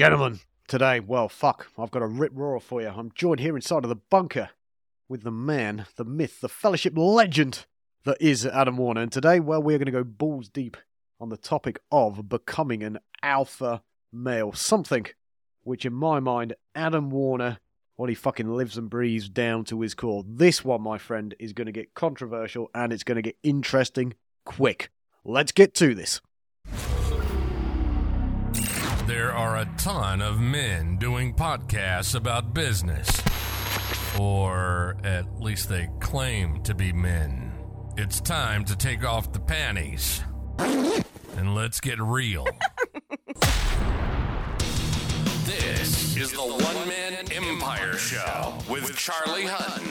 Gentlemen, today, well, fuck, I've got a rip roar for you. I'm joined here inside of the bunker with the man, the myth, the fellowship legend that is Adam Warner. And today, well, we're going to go balls deep on the topic of becoming an alpha male. Something which, in my mind, Adam Warner, what he fucking lives and breathes down to his core. This one, my friend, is going to get controversial and it's going to get interesting quick. Let's get to this. There are a ton of men doing podcasts about business. Or at least they claim to be men. It's time to take off the panties. And let's get real. this is the One Man Empire Show with Charlie Hutton.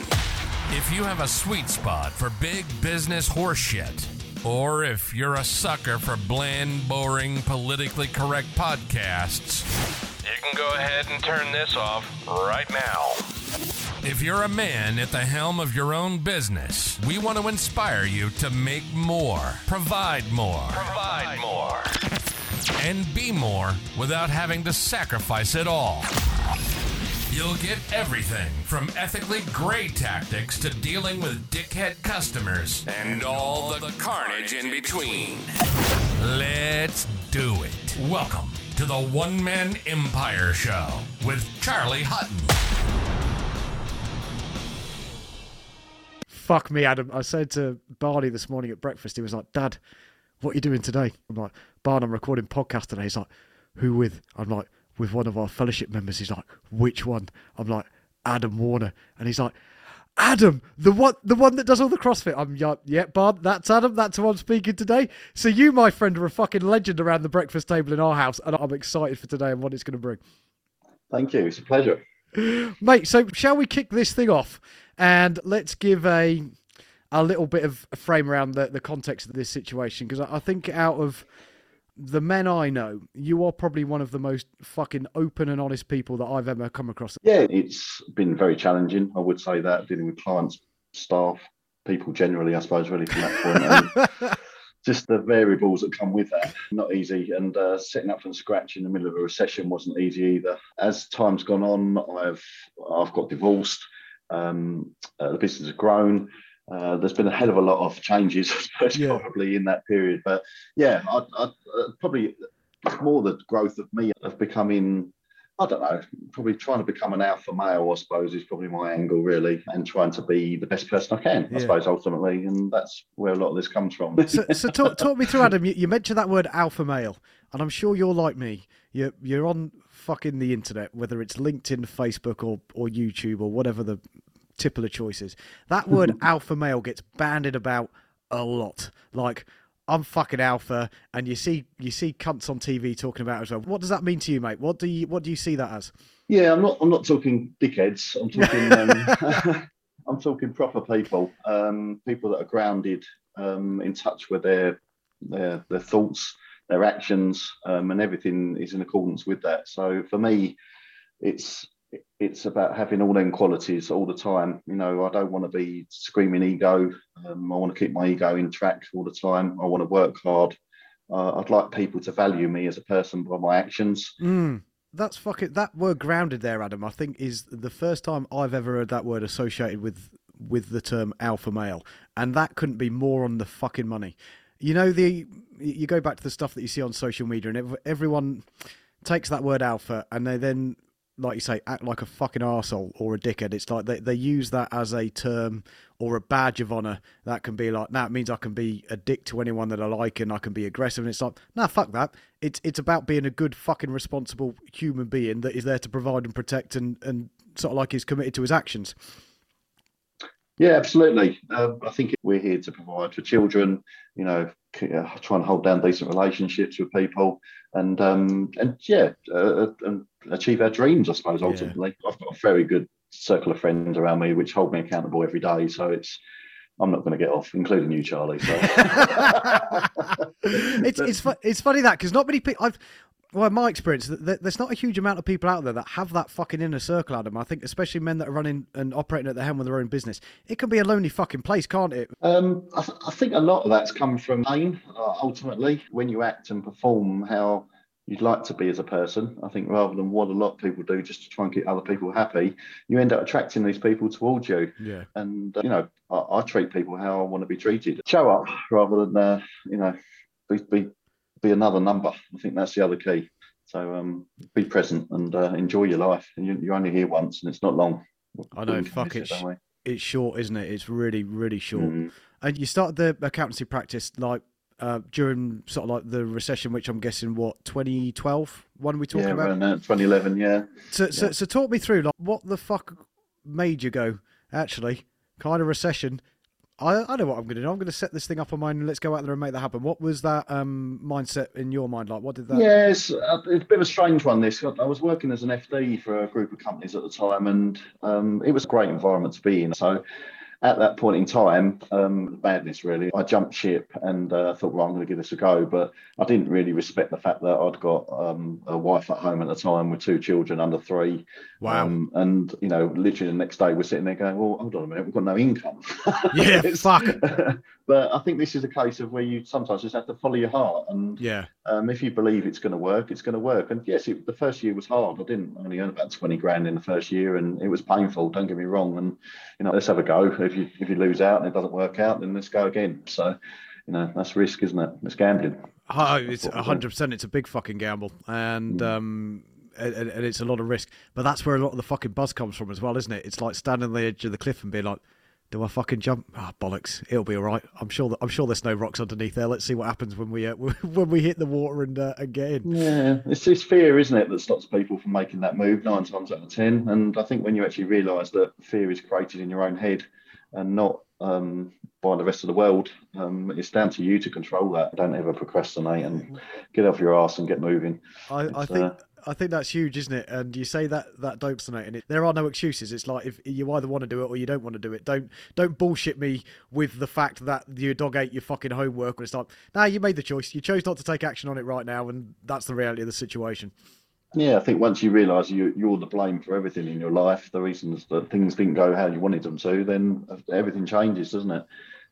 If you have a sweet spot for big business horseshit, or if you're a sucker for bland, boring, politically correct podcasts, you can go ahead and turn this off right now. If you're a man at the helm of your own business, we want to inspire you to make more, provide more, provide more, and be more without having to sacrifice it all. You'll get everything from ethically gray tactics to dealing with dickhead customers and all the carnage in between. Let's do it. Welcome to the One Man Empire Show with Charlie Hutton. Fuck me, Adam. I said to Barney this morning at breakfast, he was like, Dad, what are you doing today? I'm like, Barn, I'm recording podcast today. He's like, Who with? I'm like, with one of our fellowship members. He's like, which one? I'm like, Adam Warner. And he's like, Adam, the one, the one that does all the CrossFit. I'm like, yeah, Bob, that's Adam. That's who I'm speaking today. So you, my friend, are a fucking legend around the breakfast table in our house, and I'm excited for today and what it's going to bring. Thank you. It's a pleasure, mate. So shall we kick this thing off and let's give a a little bit of a frame around the, the context of this situation because I, I think out of the men I know, you are probably one of the most fucking open and honest people that I've ever come across. Yeah, it's been very challenging. I would say that dealing with clients, staff, people generally, I suppose, really from that point. just the variables that come with that, not easy. And uh, setting up from scratch in the middle of a recession wasn't easy either. As time's gone on, I've I've got divorced. Um, uh, the business has grown. Uh, there's been a hell of a lot of changes, yeah. probably in that period. But yeah, I, I, uh, probably more the growth of me of becoming, I don't know, probably trying to become an alpha male, I suppose, is probably my angle, really, and trying to be the best person I can, yeah. I suppose, ultimately. And that's where a lot of this comes from. so, so talk, talk me through, Adam. You, you mentioned that word alpha male, and I'm sure you're like me. You're, you're on fucking the internet, whether it's LinkedIn, Facebook, or, or YouTube, or whatever the tipple of choices. That word alpha male gets banded about a lot. Like I'm fucking alpha, and you see you see cunts on TV talking about it as well. What does that mean to you, mate? What do you what do you see that as? Yeah, I'm not I'm not talking dickheads. I'm talking um, I'm talking proper people, um, people that are grounded, um, in touch with their their their thoughts, their actions, um, and everything is in accordance with that. So for me, it's it's about having all them qualities all the time. You know, I don't want to be screaming ego. Um, I want to keep my ego in track all the time. I want to work hard. Uh, I'd like people to value me as a person by my actions. Mm, that's fucking that word grounded there, Adam. I think is the first time I've ever heard that word associated with with the term alpha male, and that couldn't be more on the fucking money. You know, the you go back to the stuff that you see on social media, and everyone takes that word alpha and they then like you say, act like a fucking arsehole or a dickhead. It's like they, they use that as a term or a badge of honor. That can be like, now it means I can be a dick to anyone that I like and I can be aggressive. And it's like, nah, fuck that. It's it's about being a good fucking responsible human being that is there to provide and protect and, and sort of like is committed to his actions. Yeah, absolutely. Uh, I think we're here to provide for children, you know, uh, try and hold down decent relationships with people, and um, and yeah, uh, uh, and achieve our dreams. I suppose ultimately, yeah. I've got a very good circle of friends around me which hold me accountable every day. So it's I'm not going to get off, including you, Charlie. So. it's it's it's funny that because not many people I've well, in my experience, there's not a huge amount of people out there that have that fucking inner circle, Adam. I think, especially men that are running and operating at the helm of their own business, it can be a lonely fucking place, can't it? Um, I, th- I, think a lot of that's come from pain. Uh, ultimately, when you act and perform how you'd like to be as a person. I think rather than what a lot of people do just to try and keep other people happy, you end up attracting these people towards you. Yeah. And uh, you know, I, I, treat people how I want to be treated. Show up rather than uh, you know, be, be be another number. I think that's the other key. So um, be present and uh, enjoy your life. And you, you're only here once, and it's not long. I know. Fuck it. it it's short, isn't it? It's really, really short. Mm. And you started the accountancy practice like uh, during sort of like the recession, which I'm guessing what 2012 one we talking yeah, about? Yeah, 2011. Yeah. So, yeah. so, so talk me through like what the fuck made you go actually kind of recession. I, I know what I'm going to do. I'm going to set this thing up on mine and let's go out there and make that happen. What was that um, mindset in your mind like? What did that? Yeah, it's, uh, it's a bit of a strange one. This I was working as an FD for a group of companies at the time, and um, it was a great environment to be in. So at that point in time, um, madness really. I jumped ship and uh, thought, well, I'm going to give this a go. But I didn't really respect the fact that I'd got um, a wife at home at the time with two children under three. Wow. Um, and, you know, literally the next day we're sitting there going, well, hold on a minute, we've got no income. Yeah, fuck. but I think this is a case of where you sometimes just have to follow your heart. And yeah, um, if you believe it's going to work, it's going to work. And yes, it, the first year was hard. I didn't only earn about 20 grand in the first year and it was painful. Don't get me wrong. And, you know, let's have a go. If you, if you lose out and it doesn't work out, then let's go again. So, you know, that's risk, isn't it? It's gambling. Oh, it's hundred percent. It's a big fucking gamble, and mm. um, and, and, it's a lot of risk. But that's where a lot of the fucking buzz comes from as well, isn't it? It's like standing on the edge of the cliff and being like, "Do I fucking jump? Ah, oh, bollocks! It'll be all right. I'm sure that I'm sure there's no rocks underneath there. Let's see what happens when we uh, when we hit the water and uh, again." Yeah, it's this fear, isn't it, that stops people from making that move nine times out of ten. And I think when you actually realise that fear is created in your own head and not um, by the rest of the world. Um, it's down to you to control that. Don't ever procrastinate and get off your ass and get moving. I, I think. Uh, I think that's huge, isn't it? And you say that that don't and it. There are no excuses. It's like if you either want to do it or you don't want to do it. Don't don't bullshit me with the fact that your dog ate your fucking homework. And it's like, nah, you made the choice. You chose not to take action on it right now, and that's the reality of the situation. Yeah, I think once you realise you, you're the blame for everything in your life, the reasons that things didn't go how you wanted them to, then everything changes, doesn't it?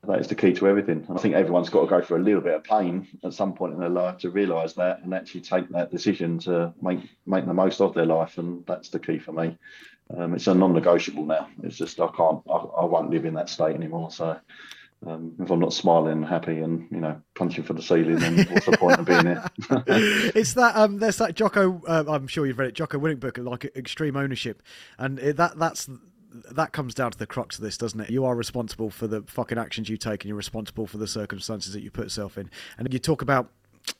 That is the key to everything. And I think everyone's got to go through a little bit of pain at some point in their life to realise that and actually take that decision to make make the most of their life. And that's the key for me. Um, it's a non-negotiable now. It's just I can't, I, I won't live in that state anymore. So um, if I'm not smiling and happy and you know punching for the ceiling, then what's the point of being here? it's that um, there's that Jocko. Uh, I'm sure you've read it, Jocko Willink book, like extreme ownership, and it, that that's that comes down to the crux of this, doesn't it? You are responsible for the fucking actions you take, and you're responsible for the circumstances that you put yourself in. And you talk about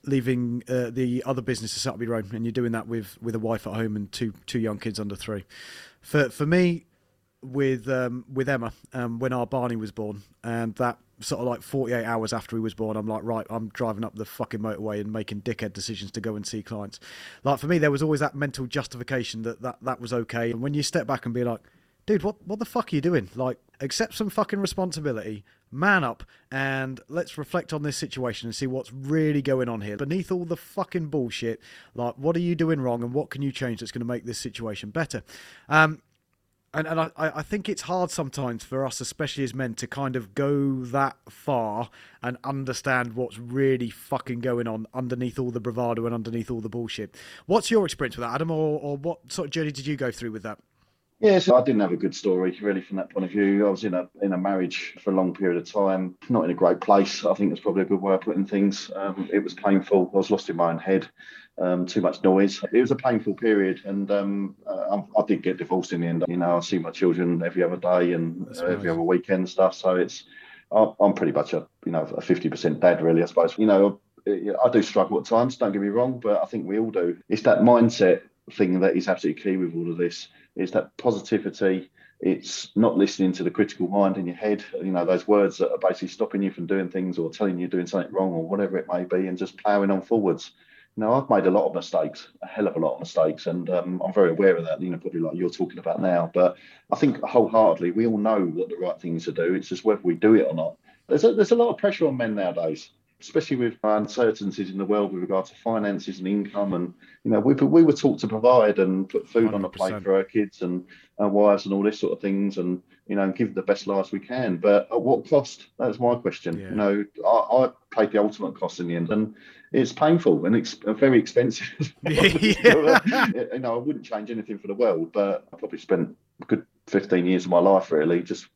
leaving uh, the other business to set up your own, and you're doing that with with a wife at home and two two young kids under three. For for me, with um, with Emma um, when our Barney was born, and that sort of like 48 hours after he was born, I'm like, right, I'm driving up the fucking motorway and making dickhead decisions to go and see clients. Like for me, there was always that mental justification that that, that was okay. And when you step back and be like, dude, what what the fuck are you doing? Like, accept some fucking responsibility, man up, and let's reflect on this situation and see what's really going on here. Beneath all the fucking bullshit, like, what are you doing wrong and what can you change that's going to make this situation better? Um, and and I, I think it's hard sometimes for us, especially as men, to kind of go that far and understand what's really fucking going on underneath all the bravado and underneath all the bullshit. What's your experience with that, Adam, or, or what sort of journey did you go through with that? Yeah, so I didn't have a good story really from that point of view. I was in a in a marriage for a long period of time, not in a great place. I think that's probably a good way of putting things. Um, it was painful. I was lost in my own head um, too much noise. It was a painful period, and um, uh, I, I, did get divorced in the end. You know, I see my children every other day and uh, every other weekend stuff. So it's I'm pretty much a you know a fifty percent dad, really. I suppose. You know, I do struggle at times. Don't get me wrong, but I think we all do. It's that mindset thing that is absolutely key with all of this. Is that positivity. It's not listening to the critical mind in your head, you know, those words that are basically stopping you from doing things or telling you doing something wrong or whatever it may be, and just ploughing on forwards You know, I've made a lot of mistakes, a hell of a lot of mistakes, and um, I'm very aware of that. You know, probably like you're talking about now. But I think wholeheartedly, we all know what the right things to do. It's just whether we do it or not. There's a, there's a lot of pressure on men nowadays, especially with uncertainties in the world with regard to finances and income. And you know, we we were taught to provide and put food 100%. on the plate for our kids and our wives and all this sort of things, and you know, and give the best lives we can. But at what cost? That's my question. Yeah. You know, I, I paid the ultimate cost in the end, and it's painful and it's very expensive. Yeah. you know, I wouldn't change anything for the world, but I probably spent a good 15 years of my life really just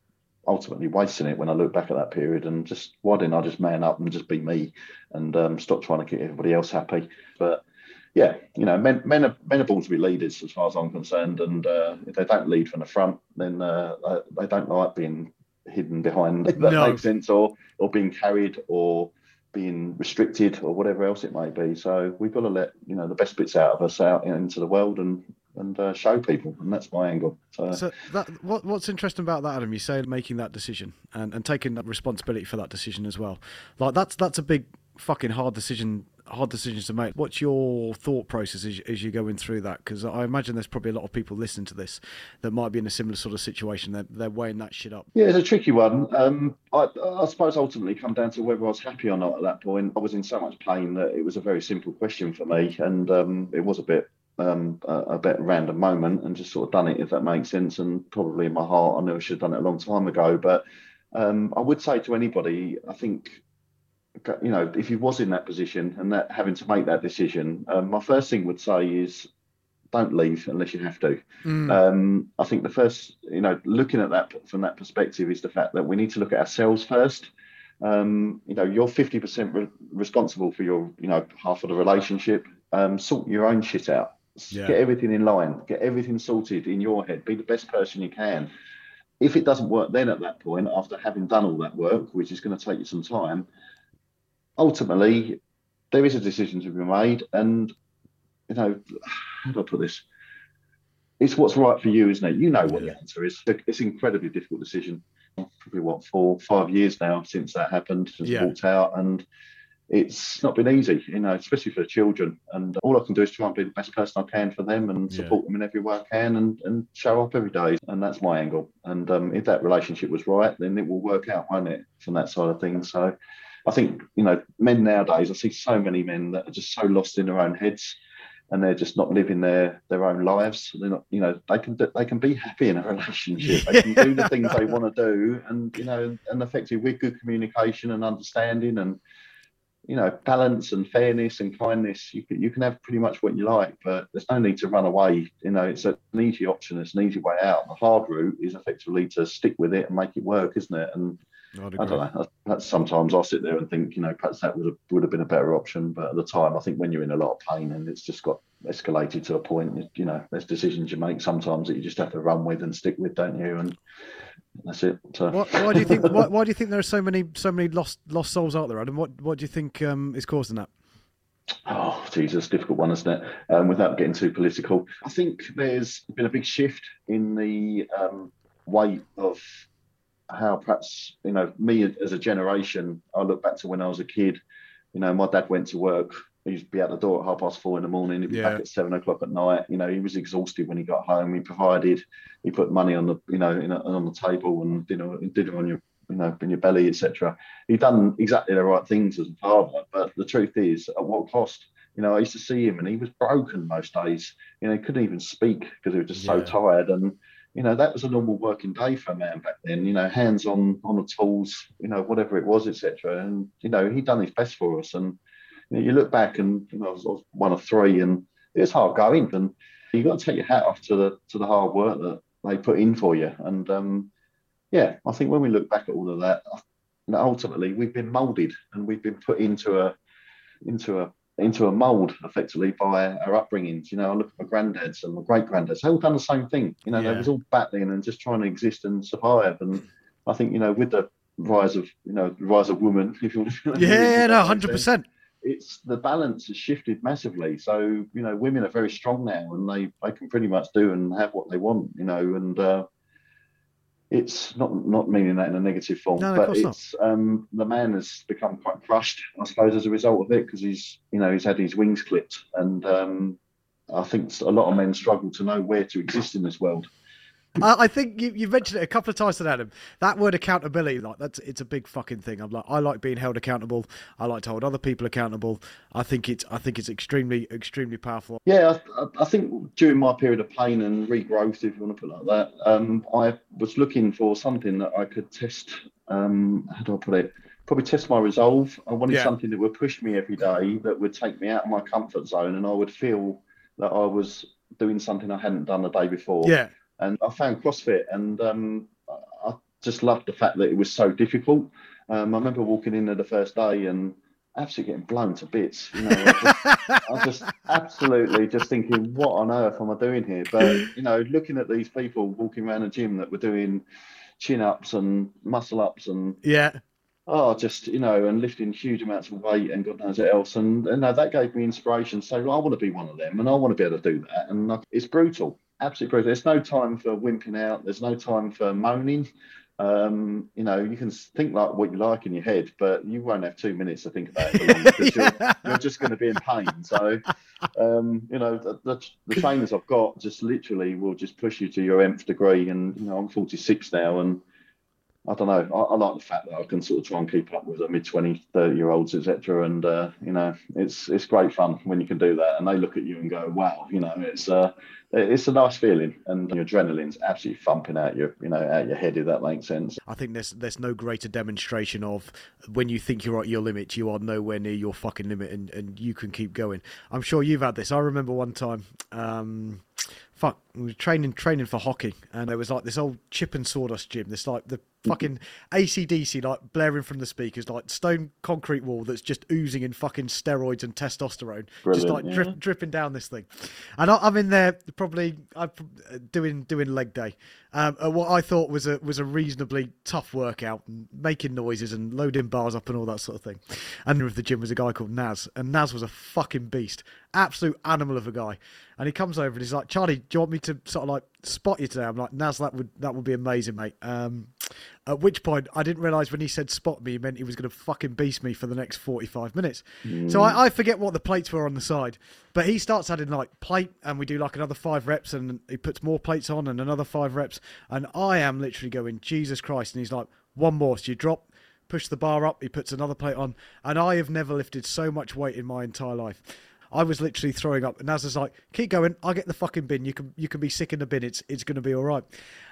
ultimately wasting it when I look back at that period and just why didn't I just man up and just be me and um, stop trying to keep everybody else happy. But yeah, you know, men men are, men are born to be leaders as far as I'm concerned, and uh, if they don't lead from the front, then uh, they don't like being hidden behind. That No. makes sense, or or being carried or being restricted or whatever else it may be. So we've got to let you know the best bits out of us out into the world and and uh, show people, and that's my angle. So, So that what what's interesting about that, Adam? You say making that decision and, and taking that responsibility for that decision as well. Like that's that's a big fucking hard decision. Hard decisions to make. What's your thought process as, as you're going through that? Because I imagine there's probably a lot of people listening to this that might be in a similar sort of situation. They're, they're weighing that shit up. Yeah, it's a tricky one. Um, I, I suppose ultimately come down to whether I was happy or not at that point. I was in so much pain that it was a very simple question for me, and um, it was a bit um, a, a bit random moment, and just sort of done it if that makes sense. And probably in my heart, I knew I should have done it a long time ago. But um, I would say to anybody, I think you know, if you was in that position and that having to make that decision, um, my first thing would say is don't leave unless you have to. Mm. Um, I think the first, you know, looking at that from that perspective is the fact that we need to look at ourselves first. Um, you know, you're 50% re- responsible for your, you know, half of the relationship. Um, sort your own shit out. Yeah. Get everything in line. Get everything sorted in your head. Be the best person you can. If it doesn't work then at that point, after having done all that work, which is going to take you some time, ultimately there is a decision to be made. And, you know, how do I put this? it's what's right for you, isn't it? You know what the answer is. It's an incredibly difficult decision. Probably what four, five years now since that happened, since Yeah. Walked out, and it's not been easy, you know, especially for the children. And all I can do is try and be the best person I can for them and Yeah. support them in every way I can, and and show up every day. And that's my angle. And um, if that relationship was right, then it will work out, won't it, from that side of things? So. I think you know men nowadays. I see so many men that are just so lost in their own heads, and they're just not living their their own lives. They're not, you know, they can they can be happy in a relationship. They can do the things they want to do, and you know, and effectively with good communication and understanding, and you know, balance and fairness and kindness. You can you can have pretty much what you like, but there's no need to run away. You know, it's an easy option. It's an easy way out. The hard route is effectively to stick with it and make it work, isn't it? And I don't know. That's- sometimes I sit there and think, you know, perhaps that would have would have been a better option. But at the time, I think when you're in a lot of pain and it's just got escalated to a point, you- you know, there's decisions you make sometimes that you just have to run with and stick with, don't you? And that's it. So, Why, why do you think? Why, why do you think there are so many so many lost lost souls out there, Adam? What what do you think um, is causing that? Oh, Jesus, difficult one, isn't it? Um, without getting too political, I think there's been a big shift in the um, way of how perhaps you know me as a generation. I look back to when I was a kid. You know, my dad went to work. He'd be out the door at half past four in the morning. He'd be Yeah. back at seven o'clock at night. You know, he was exhausted when he got home. He provided. He put money on the you know in a, on the table and you know did it on your you know in your belly, etc. He'd done exactly the right things as a father, but the truth is, at what cost? You know, I used to see him and he was broken most days. You know, he couldn't even speak because he was just so tired. And, you know, that was a normal working day for a man back then, you know, hands on on the tools, you know, whatever it was, etc. And, you know, he'd done his best for us. And you, know, you look back and you know, I, was, I was one of three and it was hard going. And you've got to take your hat off to the to the hard work that they put in for you. And um, yeah, I think when we look back at all of that, ultimately we've been moulded and we've been put into a into a into a mould effectively by our upbringings. You know, I look at my granddads and my great granddads, they all done the same thing. You know, Yeah. they was all battling and just trying to exist and survive. And I think, you know, with the rise of, you know, the rise of women, if you want to Yeah, no, hundred percent. It's the balance has shifted massively. So you know, women are very strong now, and they they can pretty much do and have what they want. You know, and uh, it's not not meaning that in a negative form, No, but it's um, the man has become quite crushed, I suppose, as a result of it, because he's you know he's had his wings clipped, and um, I think a lot of men struggle to know where to exist in this world. I, I think you, you mentioned it a couple of times today, Adam. That word accountability, like that's it's a big fucking thing. I'm like, I like being held accountable. I like to hold other people accountable. I think it's, I think it's extremely, extremely powerful. Yeah, I, I- I think during my period of pain and regrowth, if you want to put it like that, um, I was looking for something that I could test. Um, how do I put it? probably test my resolve. I wanted Yeah. something that would push me every day, that would take me out of my comfort zone, and I would feel that I was doing something I hadn't done the day before. Yeah. And I found CrossFit, and um, I just loved the fact that it was so difficult. Um, I remember walking in there the first day and absolutely getting blown to bits. You know, I just, I just absolutely just thinking, what on earth am I doing here? But you know, looking at these people walking around a gym that were doing chin ups and muscle ups and Yeah. oh, just you know, and lifting huge amounts of weight and God knows what else, and you know that gave me inspiration. So I want to be one of them, and I want to be able to do that. And it's brutal, absolutely brutal. There's no time for wimping out. There's no time for moaning. Um, you know, you can think like what you like in your head, but you won't have two minutes to think about it long you're, you're just going to be in pain. So, um, you know, the, the, the trainers I've got just literally will just push you to your nth degree. And you know, I'm 46 now, and I don't know. I, I like the fact that I can sort of try and keep up with the mid 20, 30 year olds, etc. And uh, you know, it's it's great fun when you can do that, and they look at you and go, "Wow!" You know, it's uh, it's a nice feeling, and your adrenaline's absolutely thumping out your, you know, out your head. If that makes sense. I think there's there's no greater demonstration of when you think you're at your limit, you are nowhere near your fucking limit, and, and you can keep going. I'm sure you've had this. I remember one time, um, fuck, we were training training for hockey, and there was like this old chip and sawdust gym. This like the fucking ACDC like blaring from the speakers, like stone concrete wall that's just oozing in fucking steroids and testosterone, just like yeah. drip, dripping down this thing. And I, I'm in there probably I'm doing doing leg day. Um, at what I thought was a was a reasonably tough workout, and making noises and loading bars up and all that sort of thing. And of the gym was a guy called Naz, and Naz was a fucking beast, absolute animal of a guy. And he comes over and he's like, "Charlie, do you want me to sort of like spot you today?" I'm like, "Naz, that would that would be amazing, mate." Um, at which point, I didn't realise when he said spot me, he meant he was going to fucking beast me for the next 45 minutes. So I, I forget what the plates were on the side. But he starts adding like plate, and we do like another five reps, and he puts more plates on, and another five reps. And I am literally going, Jesus Christ. And he's like, one more. So you drop, push the bar up, he puts another plate on. And I have never lifted so much weight in my entire life. I was literally throwing up, and Naz was like, "Keep going. I'll get the fucking bin. You can you can be sick in the bin. It's it's going to be all right."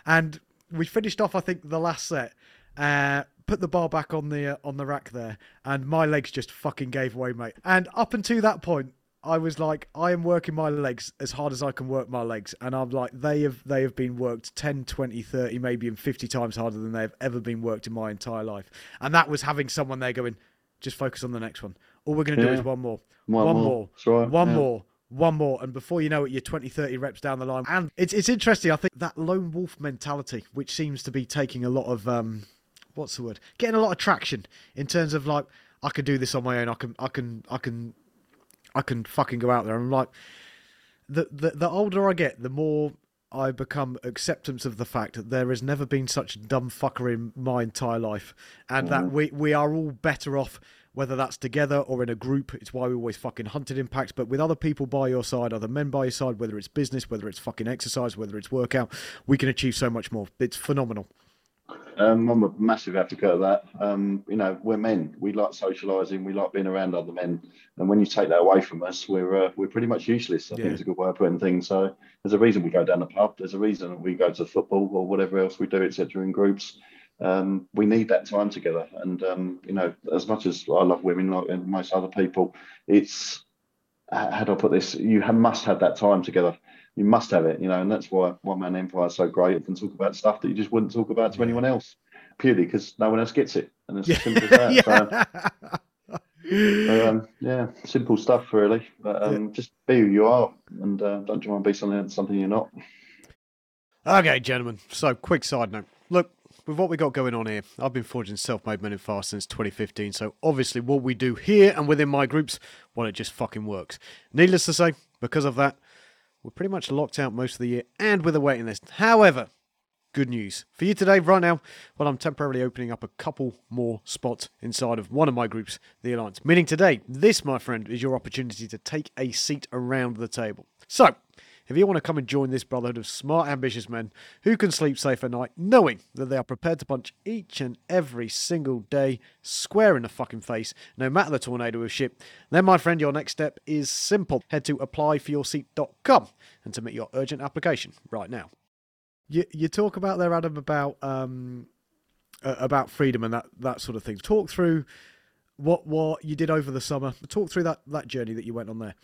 And we finished off, I think, the last set. Uh, put the bar back on the uh, on the rack there, and my legs just fucking gave way, mate. And up until that point, I was like, I am working my legs as hard as I can work my legs, and I'm like, they have they have been worked 10, 20, 30, maybe even 50 times harder than they've ever been worked in my entire life. And that was having someone there going, just focus on the next one. All we're going to do is one more, One one more. more, right, one yeah. more, one more, and before you know it, you're 20, 30 reps down the line. And it's it's interesting. I think that lone wolf mentality, which seems to be taking a lot of um, what's the word? Getting a lot of traction in terms of like, I can do this on my own. I can, I can, I can, I can fucking go out there. I'm like, the the the older I get, the more I become acceptance of the fact that there has never been such dumb fucker in my entire life, and that we we are all better off whether that's together or in a group. It's why we always fucking hunted impact, but with other people by your side, other men by your side, whether it's business, whether it's fucking exercise, whether it's workout, we can achieve so much more. It's phenomenal. Um, I'm a massive advocate of that. Um, you know, we're men. We like socialising. We like being around other men. And when you take that away from us, we're uh, we're pretty much useless. I Yeah. think it's a good way of putting things. So there's a reason we go down the pub. There's a reason we go to football or whatever else we do, etc. In groups. Um, we need that time together. And um, you know, as much as I love women, like and most other people, it's how do I put this? You have, must have that time together. You must have it, you know, and that's why One Man Empire is so great. It can talk about stuff that you just wouldn't talk about to anyone else, purely because no one else gets it, and it's as simple as that. So, yeah. um, yeah, simple stuff really. But um, just be who you are, and uh, don't try and be something something you're not. Okay, gentlemen. So, quick side note. Look, with what we got going on here, I've been forging self-made men in fast since 2015. So, obviously, what we do here and within my groups, well, it just fucking works. Needless to say, because of that, we're pretty much locked out most of the year and with a waiting list. However, good news for you today, right now. Well, I'm temporarily opening up a couple more spots inside of one of my groups, the Alliance. Meaning today, this, my friend, is your opportunity to take a seat around the table. So, if you want to come and join this brotherhood of smart, ambitious men who can sleep safe at night, knowing that they are prepared to punch each and every single day square in the fucking face, no matter the tornado of shit, then, my friend, your next step is simple. Head to applyforyourseat.com and submit your urgent application right now. You, you talk about there, Adam, about um, about freedom and that that sort of thing. Talk through what what you did over the summer. Talk through that that journey that you went on there.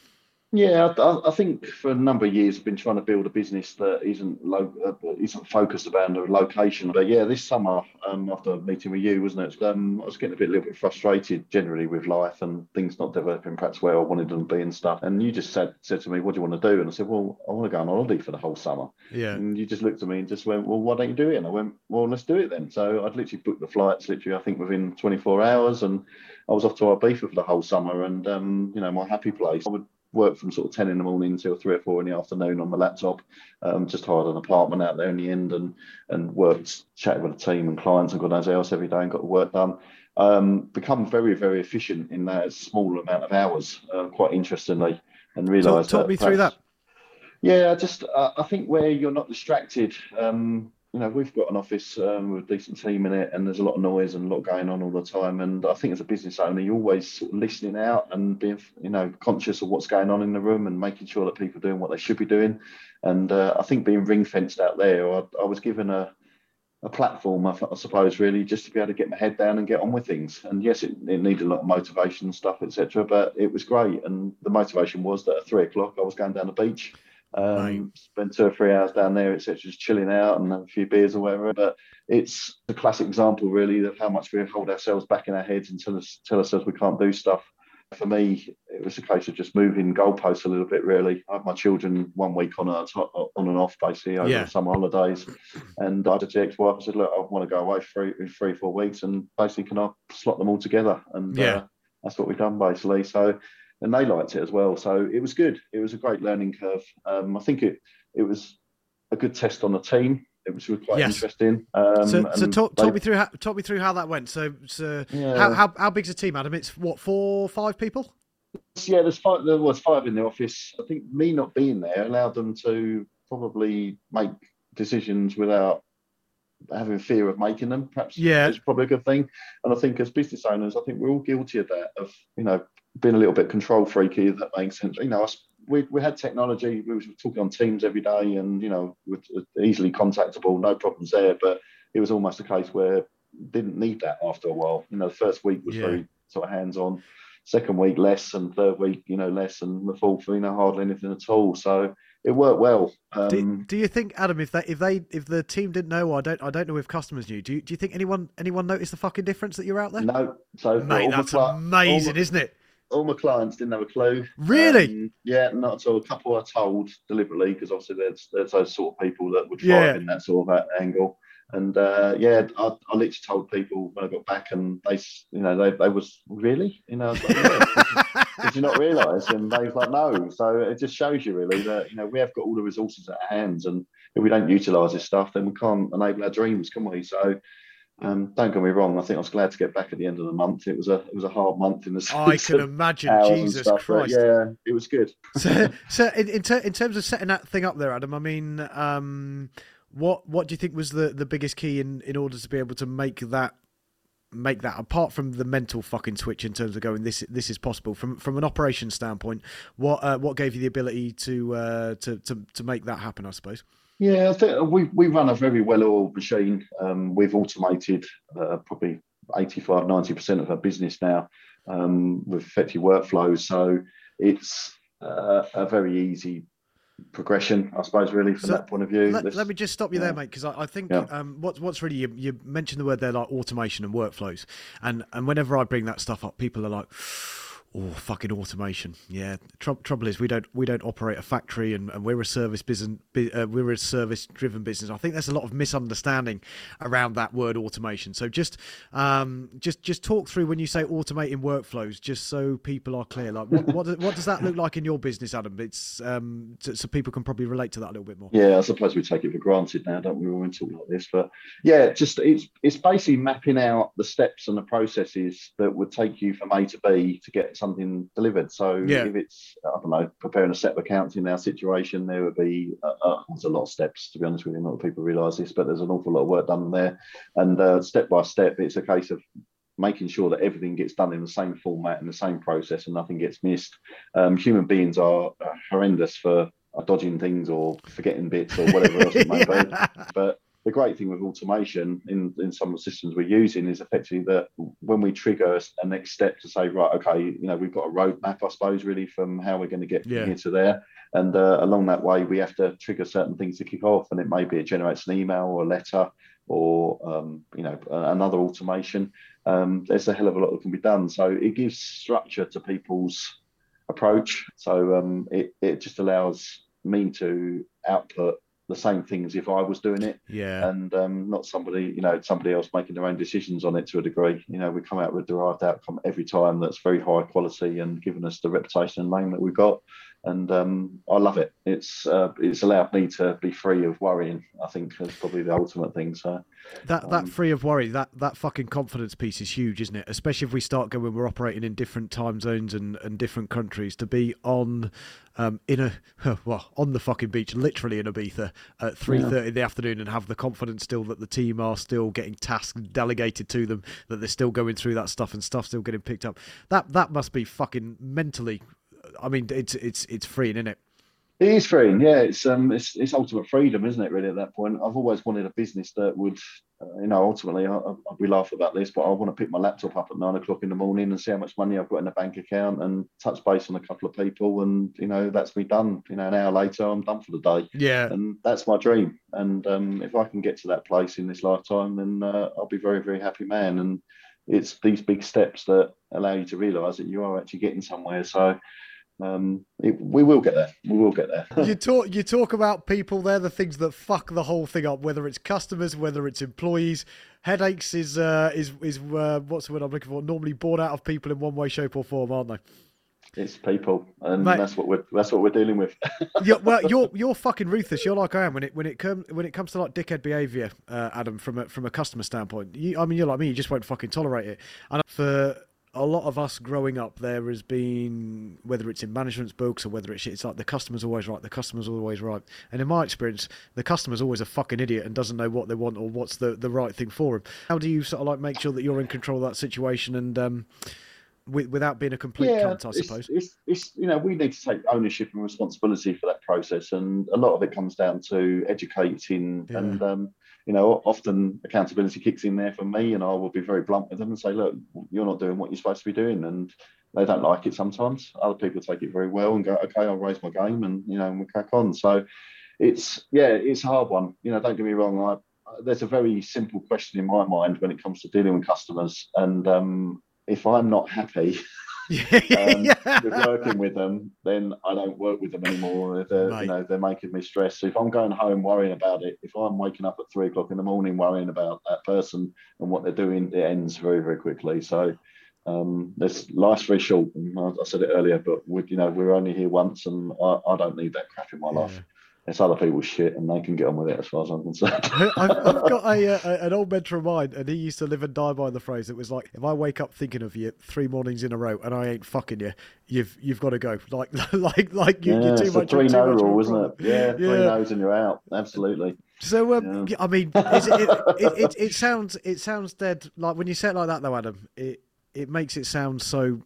Yeah, I, I, think for a number of years I've been trying to build a business that isn't low, uh, isn't focused around a location. But yeah, this summer, um, after meeting with you, wasn't it? Um, I was getting a bit, a little bit frustrated generally with life and things not developing perhaps where I wanted them to be and stuff. And you just said said to me, "What do you want to do?" And I said, "Well, I want to go on holiday for the whole summer." Yeah. And you just looked at me and just went, "Well, why don't you do it?" And I went, "Well, let's do it then." So I'd literally booked the flights, literally, I think within 24 hours, and I was off to Ibiza for the whole summer. And um, you know, my happy place. I would worked from sort of 10 in the morning until three or four in the afternoon on my laptop. Um, just hired an apartment out there in the end and and worked, chatted with the team and clients and God knows else every day and got the work done. Um, become very, very efficient in that small amount of hours, uh, quite interestingly, and realised. Talk, talk me perhaps, through that. Yeah, just uh, I think where you're not distracted. Um, you know, we've got an office um, with a decent team in it, and there's a lot of noise and a lot going on all the time. And I think as a business owner, you're always sort of listening out and being, you know, conscious of what's going on in the room and making sure that people are doing what they should be doing. And uh, I think being ring fenced out there, I, I was given a a platform, I, I, suppose, really, just to be able to get my head down and get on with things. And yes, it, it needed a lot of motivation and stuff, etc. But it was great, and the motivation was that at three o'clock I was going down the beach um, right. Spend two or three hours down there, etc., just chilling out and have a few beers or whatever. But it's a classic example, really, of how much we hold ourselves back in our heads and tell us tell ourselves we can't do stuff. For me, it was a case of just moving goalposts a little bit. Really, I have my children one week on a, on and off basically over yeah. the summer holidays, and I said to ex-wife, I said, "Look, I want to go away for three, three, four weeks, and basically, can I slot them all together?" And yeah. Uh, that's what we've done basically. So and they liked it as well. So it was good. It was a great learning curve. Um, I think it it was a good test on the team. It was quite yes. interesting. Um, so, so talk, talk me through how talk me through how that went. So, so yeah. how, how how big's the team, Adam? It's what four, five people? Yeah, there's five. There was five in the office. I think me not being there allowed them to probably make decisions without having fear of making them. Perhaps yeah, it's probably a good thing. And I think as business owners, I think we're all guilty of that. Of you know being a little bit control freaky. That makes sense. You know, we, we had technology. We were talking on Teams every day, and you know, easily contactable, no problems there. But it was almost a case where didn't need that after a while. You know, the first week was yeah. very sort of hands on. Second week less, and third week, you know, less, and the fourth, you know, hardly anything at all. So it worked well. Um, do, do, you think, Adam, if they if they if the team didn't know, I don't I don't know if customers knew. Do you, do you think anyone anyone noticed the fucking difference that you're out there? No. So mate, that's amazing, isn't it? All my clients didn't have a clue. Really? Um, yeah, not at all. A couple are told deliberately because obviously there's there's those sort of people that would thrive yeah. in that sort of angle. And uh, yeah, I, I literally told people when I got back, and they, you know, they, they was really, you know, like, yeah, did, you not realise? And they was like, no. So it just shows you really that you know we have got all the resources at our hands, and if we don't utilise this stuff, then we can't enable our dreams, can we? So um, don't get me wrong. I think I was glad to get back at the end of the month. It was a it was a hard month in the sense I can imagine. Jesus stuff, Christ! Yeah, it was good. so, so in in, ter- in, terms of setting that thing up there, Adam. I mean, um, what what do you think was the, the biggest key in, in order to be able to make that make that apart from the mental fucking switch in terms of going this this is possible from from an operation standpoint? What uh, what gave you the ability to uh, to to to make that happen? I suppose. Yeah, I think we, we run a very well-oiled machine. Um, we've automated uh, probably 85, 90% of our business now um, with effective workflows. So it's uh, a very easy progression, I suppose, really from so that point of view. Let, let me just stop you yeah. there, mate, because I, I, think yeah. um, what's what's really you, you mentioned the word there like automation and workflows, and and whenever I bring that stuff up, people are like Oh, fucking automation! Yeah. Tr- trouble is, we don't we don't operate a factory, and, and we're a service business. Uh, we're a service driven business. I think there's a lot of misunderstanding around that word automation. So just um, just just talk through when you say automating workflows, just so people are clear. Like what what, what does that look like in your business, Adam? It's um, so, so, people can probably relate to that a little bit more. Yeah, I suppose we take it for granted now, don't we? When we talk like this, but yeah, just it's it's basically mapping out the steps and the processes that would take you from A to B to get something something delivered. So yeah. if it's, I don't know, preparing a set of accounts in our situation, there would be, uh, uh, there's a lot of steps, to be honest with you. Not lot people realise this, but there's an awful lot of work done there. And uh, step by step, it's a case of making sure that everything gets done in the same format and the same process and nothing gets missed. Um, human beings are horrendous for dodging things or forgetting bits or whatever else it may yeah. be. But the great thing with automation in, in some of the systems we're using is effectively that when we trigger a next step to say, right, okay, you know, we've got a roadmap, I suppose, really from how we're going to get from Yeah. here to there. And uh, along that way, we have to trigger certain things to kick off. And it may be it generates an email or a letter or, um, you know, another automation. Um, there's a hell of a lot that can be done. So it gives structure to people's approach. So um, it, it just allows me to output the same things if I was doing it Yeah. and um, not somebody, you know, somebody else making their own decisions on it to a degree. You know, we come out with a derived outcome every time that's very high quality and given us the reputation and name that we've got. And um, I love it. It's uh, it's allowed me to be free of worrying. I think is probably the ultimate thing. So That that Um, free of worry, that that fucking confidence piece is huge, isn't it? Especially if we start going, we're operating in different time zones and, and different countries. To be on, um, in a well, on the fucking beach, literally in Ibiza at three thirty in the afternoon, and have the confidence still that the team are still getting tasks delegated to them, that they're still going through that stuff and stuff still getting picked up. That that must be fucking mentally. I mean, it's it's it's freeing, isn't it? It is freeing, yeah. It's um, it's, it's ultimate freedom, isn't it? Really, at that point, I've always wanted a business that would, uh, you know, ultimately, I, I, we laugh about this, but I want to pick my laptop up at nine o'clock in the morning and see how much money I've got in the bank account and touch base on a couple of people, and you know, that's me done. You know, an hour later, I'm done for the day, Yeah, and that's my dream. And um, if I can get to that place in this lifetime, then uh, I'll be very, very happy man. And it's these big steps that allow you to realise that you are actually getting somewhere. So. Um, it, we will get there. We will get there. you talk you talk about people they're the things that fuck the whole thing up whether it's customers whether it's employees headaches is uh is is uh, what's the word i'm looking for normally born out of people in one way shape or form aren't they It's people, and Mate. that's what we're that's what we're dealing with. yeah, well, you're you're fucking ruthless. You're like I am when it when it comes when it comes to like dickhead behaviour, uh, Adam. From a from a customer standpoint, you, I mean, you're like me. You just won't fucking tolerate it. And for a lot of us growing up, there has been whether it's in management's books or whether it's it's like the customer's always right. The customer's always right. And in my experience, the customer's always a fucking idiot and doesn't know what they want or what's the the right thing for them. How do you sort of like make sure that you're in control of that situation and um, with, without being a complete cunt, I it's, suppose. It's, it's you know we need to take ownership and responsibility for that process, and a lot of it comes down to educating Yeah. and um, you know often accountability kicks in there for me, and I will be very blunt with them and say, look, you're not doing what you're supposed to be doing, and they don't like it sometimes. Other people take it very well and go, okay, I'll raise my game, and you know, and we crack on. So it's yeah, it's a hard one. You know, don't get me wrong. I, there's a very simple question in my mind when it comes to dealing with customers, and um, if I'm not happy um, with working with them, then I don't work with them anymore. They're, you know, they're making me stress. So if I'm going home worrying about it, if I'm waking up at three o'clock in the morning worrying about that person and what they're doing, it ends very, very quickly. So um, this life's very short. I, I said it earlier, but we, you know, we're only here once, and I, I don't need that crap in my life. It's other people's shit, and they can get on with it as far as I'm concerned. I've, I've got a, uh, an old mentor of mine, and he used to live and die by the phrase. It was like, if I wake up thinking of you three mornings in a row and I ain't fucking you, you've you've got to go. Like like like you, yeah, you're too it's much. three no rule, isn't it? Yeah, three Yeah. no's and you're out. Absolutely. So um, Yeah. I mean, is it, it, it, it it sounds it sounds dead. Like when you say it like that, though, Adam, it it makes it sound so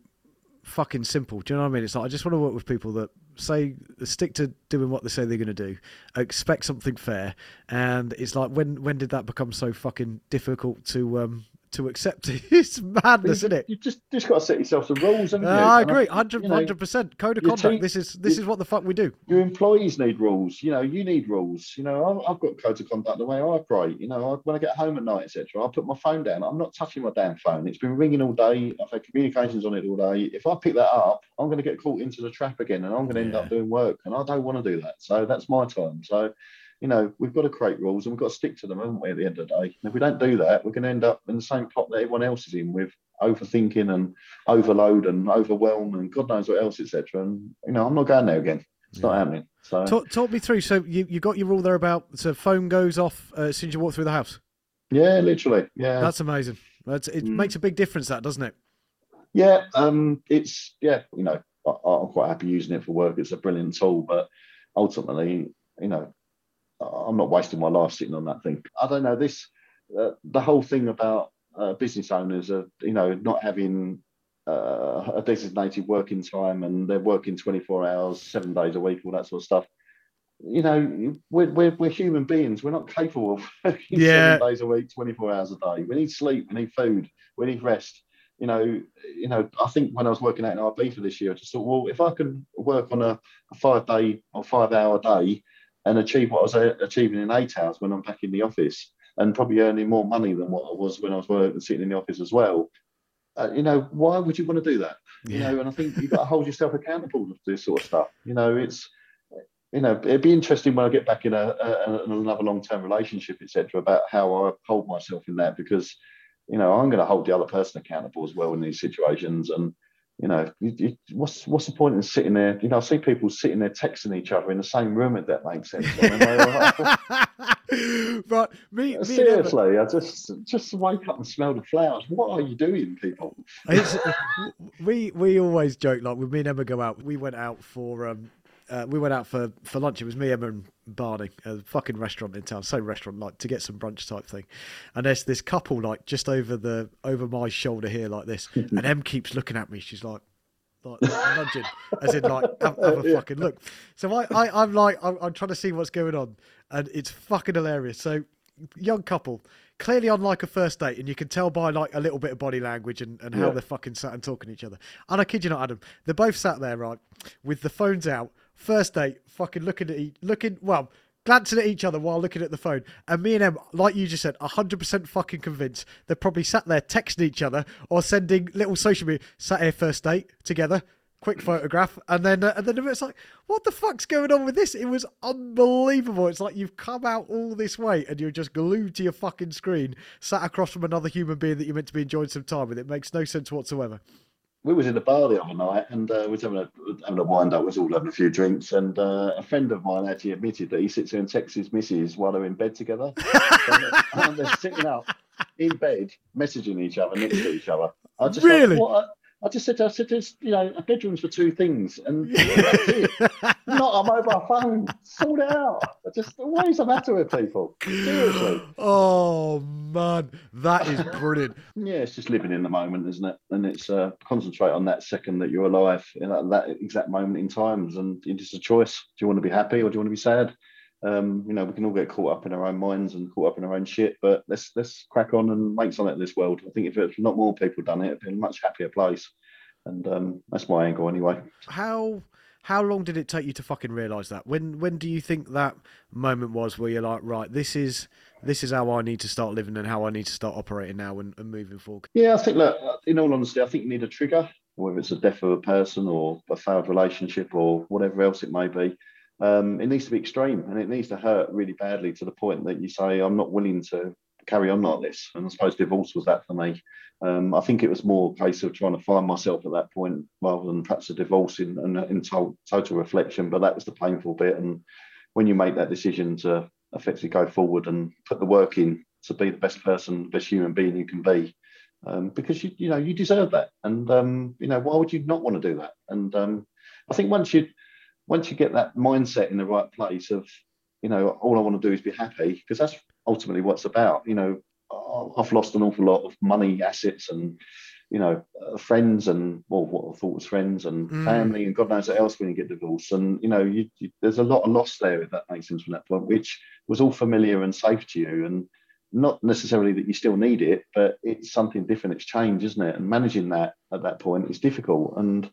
fucking simple. Do you know what I mean? It's like I just want to work with people that say stick to doing what they say they're going to do, expect something fair, and it's like when when did that become so fucking difficult to um to accept? It. it's madness, isn't it? You just just got to set yourself some rules, haven't Uh, you? I agree, you 100 know, percent. Code of conduct. team- this is this you- is what the fuck we do. Your employees need rules. You know, you need rules. You know, I've, I've got codes of conduct the way I operate. You know, I, when I get home at night, etc., I put my phone down. I'm not touching my damn phone. It's been ringing all day. I've had communications on it all day. If I pick that up, I'm going to get caught into the trap again, and I'm going to end Yeah. up doing work, and I don't want to do that. So that's my time. So. You know, we've got to create rules and we've got to stick to them, haven't we, at the end of the day? And if we don't do that, we're going to end up in the same pot that everyone else is in with overthinking and overload and overwhelm and God knows what else, etc. And, you know, I'm not going there again. It's not happening. So Talk, talk me through. So you you got your rule there about so phone goes off uh, as soon as you walk through the house. yeah, literally. Yeah. That's amazing. That's, it Mm. makes a big difference, that doesn't it? Yeah, um, it's yeah, you know, I, I'm quite happy using it for work. It's a brilliant tool, but ultimately, you know, I'm not wasting my life sitting on that thing. I don't know this, uh, the whole thing about uh, business owners of you know not having uh, a designated working time and they're working 24 hours, seven days a week, all that sort of stuff. you know, we're, we're, we're human beings. We're not capable of working Yeah. seven days a week, 24 hours a day. We need sleep, we need food, we need rest. You know, you know. I think when I was working out in Ibiza this year, I just thought, well, if I can work on a, a five day or five hour day and achieve what I was uh, achieving in eight hours when I'm back in the office, and probably earning more money than what I was when I was working sitting in the office as well. Uh, you know, why would you want to do that? You know, and I think you've got to hold yourself accountable to this sort of stuff. You know, it's you know, it'd be interesting when I get back in a, a another long term relationship, etc., about how I hold myself in that because, you know, I'm going to hold the other person accountable as well in these situations. And you know, you, you, what's what's the point in sitting there? You know, I see people sitting there texting each other in the same room. If that makes sense. I mean, but me, me seriously, I just just wake up and smell the flowers. What are you doing, people? We we always joke like when me and Emma go out. We went out for um, uh, we went out for for lunch. It was me, Emma, and Barney, a fucking restaurant in town. Same restaurant, like to get some brunch type thing. And there's this couple like just over the over my shoulder here, like this. and Em keeps looking at me. She's like. Like nudging, as in like have, have a fucking look. So I, I I'm like I'm, I'm trying to see what's going on, and it's fucking hilarious. So young couple, clearly on like a first date, and you can tell by like a little bit of body language and, and how Yeah. they're fucking sat and talking to each other. And I kid you not, Adam, they're both sat there, right, with the phones out, first date, fucking looking at each, looking, well, glancing at each other while looking at the phone. And me and them, like you just said, 100% fucking convinced they're probably sat there texting each other or sending little social media, sat here first date together. Quick photograph, and then uh, and then it's like, what the fuck's going on with this? It was unbelievable. It's like you've come out all this way and you're just glued to your fucking screen, sat across from another human being that you're meant to be enjoying some time with. It makes no sense whatsoever. We was in a bar the other night and uh, we was having a having a wind up, we was all having a few drinks, and uh, a friend of mine actually admitted that he sits there and texts his missus while they're in bed together. and, they're, sitting up in bed, messaging each other next to each other. I just like, Really? what? I just said, I said, there's, you know, a bedroom's for two things, and that's it. Not a mobile phone. Sort it out. I just, what is the matter with people? Seriously. Oh man, that is brilliant. Yeah, it's just living in the moment, isn't it? And it's uh, concentrate on that second that you're alive, in that, that exact moment in times, and it's just a choice. Do you want to be happy or do you want to be sad? Um, you know, we can all get caught up in our own minds and caught up in our own shit, but let's let's crack on and make something of this world. I think if it's not more people done it, it'd be a much happier place. And um, that's my angle anyway. How how long did it take you to fucking realise that? When when do you think that moment was where you're like, right, this is this is how I need to start living and how I need to start operating now and, and moving forward? Yeah, I think look, in all honesty, I think you need a trigger, whether it's a death of a person or a failed relationship or whatever else it may be. Um, it needs to be extreme and it needs to hurt really badly to the point that you say, I'm not willing to carry on like this. And I suppose divorce was that for me. Um, I think it was more a case of trying to find myself at that point rather than perhaps a divorce in, in, in to- total reflection. But that was the painful bit. And when you make that decision to effectively go forward and put the work in to be the best person, the best human being you can be, um, because you you know you deserve that, and um, you know why would you not want to do that? And um, I think once you once you get that mindset in the right place of you know all I want to do is be happy because that's ultimately what it's about. You know I've lost an awful lot of money, assets, and you know uh, friends and well what I thought was friends and Mm. family and God knows what else when you get divorced. And you know you, you, there's a lot of loss there if that makes sense from that point, which was all familiar and safe to you and not necessarily that you still need it, but it's something different. It's change, isn't it? And managing that at that point is difficult. And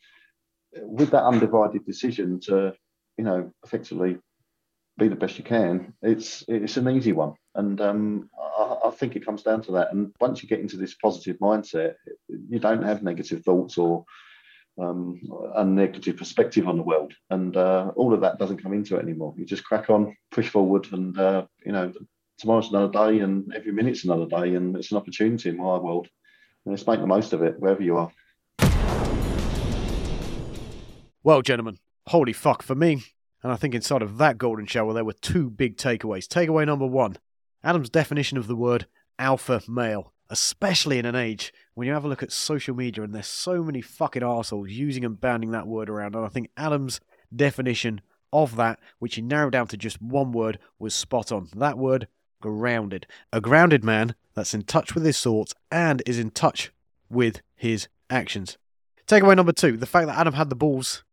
with that undivided decision to, you know, effectively be the best you can, it's it's an easy one. And um, I, I think it comes down to that. And once you get into this positive mindset, you don't have negative thoughts or um, a negative perspective on the world, and uh, all of that doesn't come into it anymore. You just crack on, push forward, and uh, you know tomorrow's another day, and every minute's another day, and it's an opportunity in my world. And let's make the most of it, wherever you are. Well, gentlemen, holy fuck for me. And I think inside of that golden shower, there were two big takeaways. Takeaway number one Adam's definition of the word alpha male, especially in an age when you have a look at social media and there's so many fucking assholes using and banding that word around. And I think Adam's definition of that, which he narrowed down to just one word, was spot on. That word, grounded. A grounded man that's in touch with his thoughts and is in touch with his actions. Takeaway number two the fact that Adam had the balls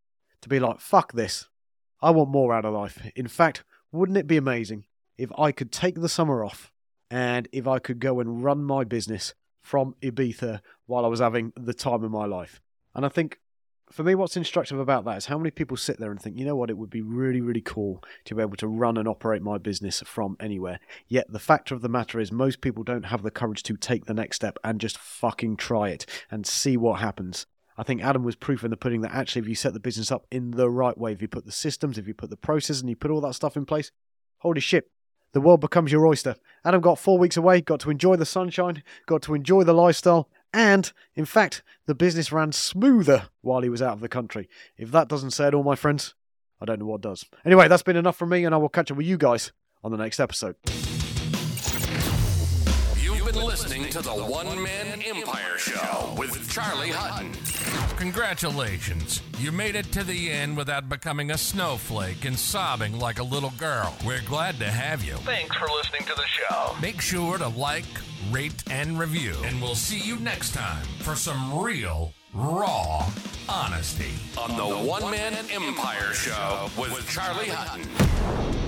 to be like, fuck this. I want more out of life. In fact, wouldn't it be amazing if I could take the summer off and if I could go and run my business from Ibiza while I was having the time of my life? And I think for me, what's instructive about that is how many people sit there and think, you know what, it would be really, really cool to be able to run and operate my business from anywhere. Yet the fact of the matter is, most people don't have the courage to take the next step and just fucking try it and see what happens. I think Adam was proof in the pudding that actually, if you set the business up in the right way, if you put the systems, if you put the process, and you put all that stuff in place, holy shit, the world becomes your oyster. Adam got four weeks away, got to enjoy the sunshine, got to enjoy the lifestyle, and in fact, the business ran smoother while he was out of the country. If that doesn't say it all, my friends, I don't know what does. Anyway, that's been enough from me, and I will catch up with you guys on the next episode. You've been listening to the One Man Empire Show with Charlie Hutton. Congratulations. You made it to the end without becoming a snowflake and sobbing like a little girl. We're glad to have you. Thanks for listening to the show. Make sure to like, rate, and review. And we'll see you next time for some real, raw honesty on the One Man Empire Show with Charlie Hutton.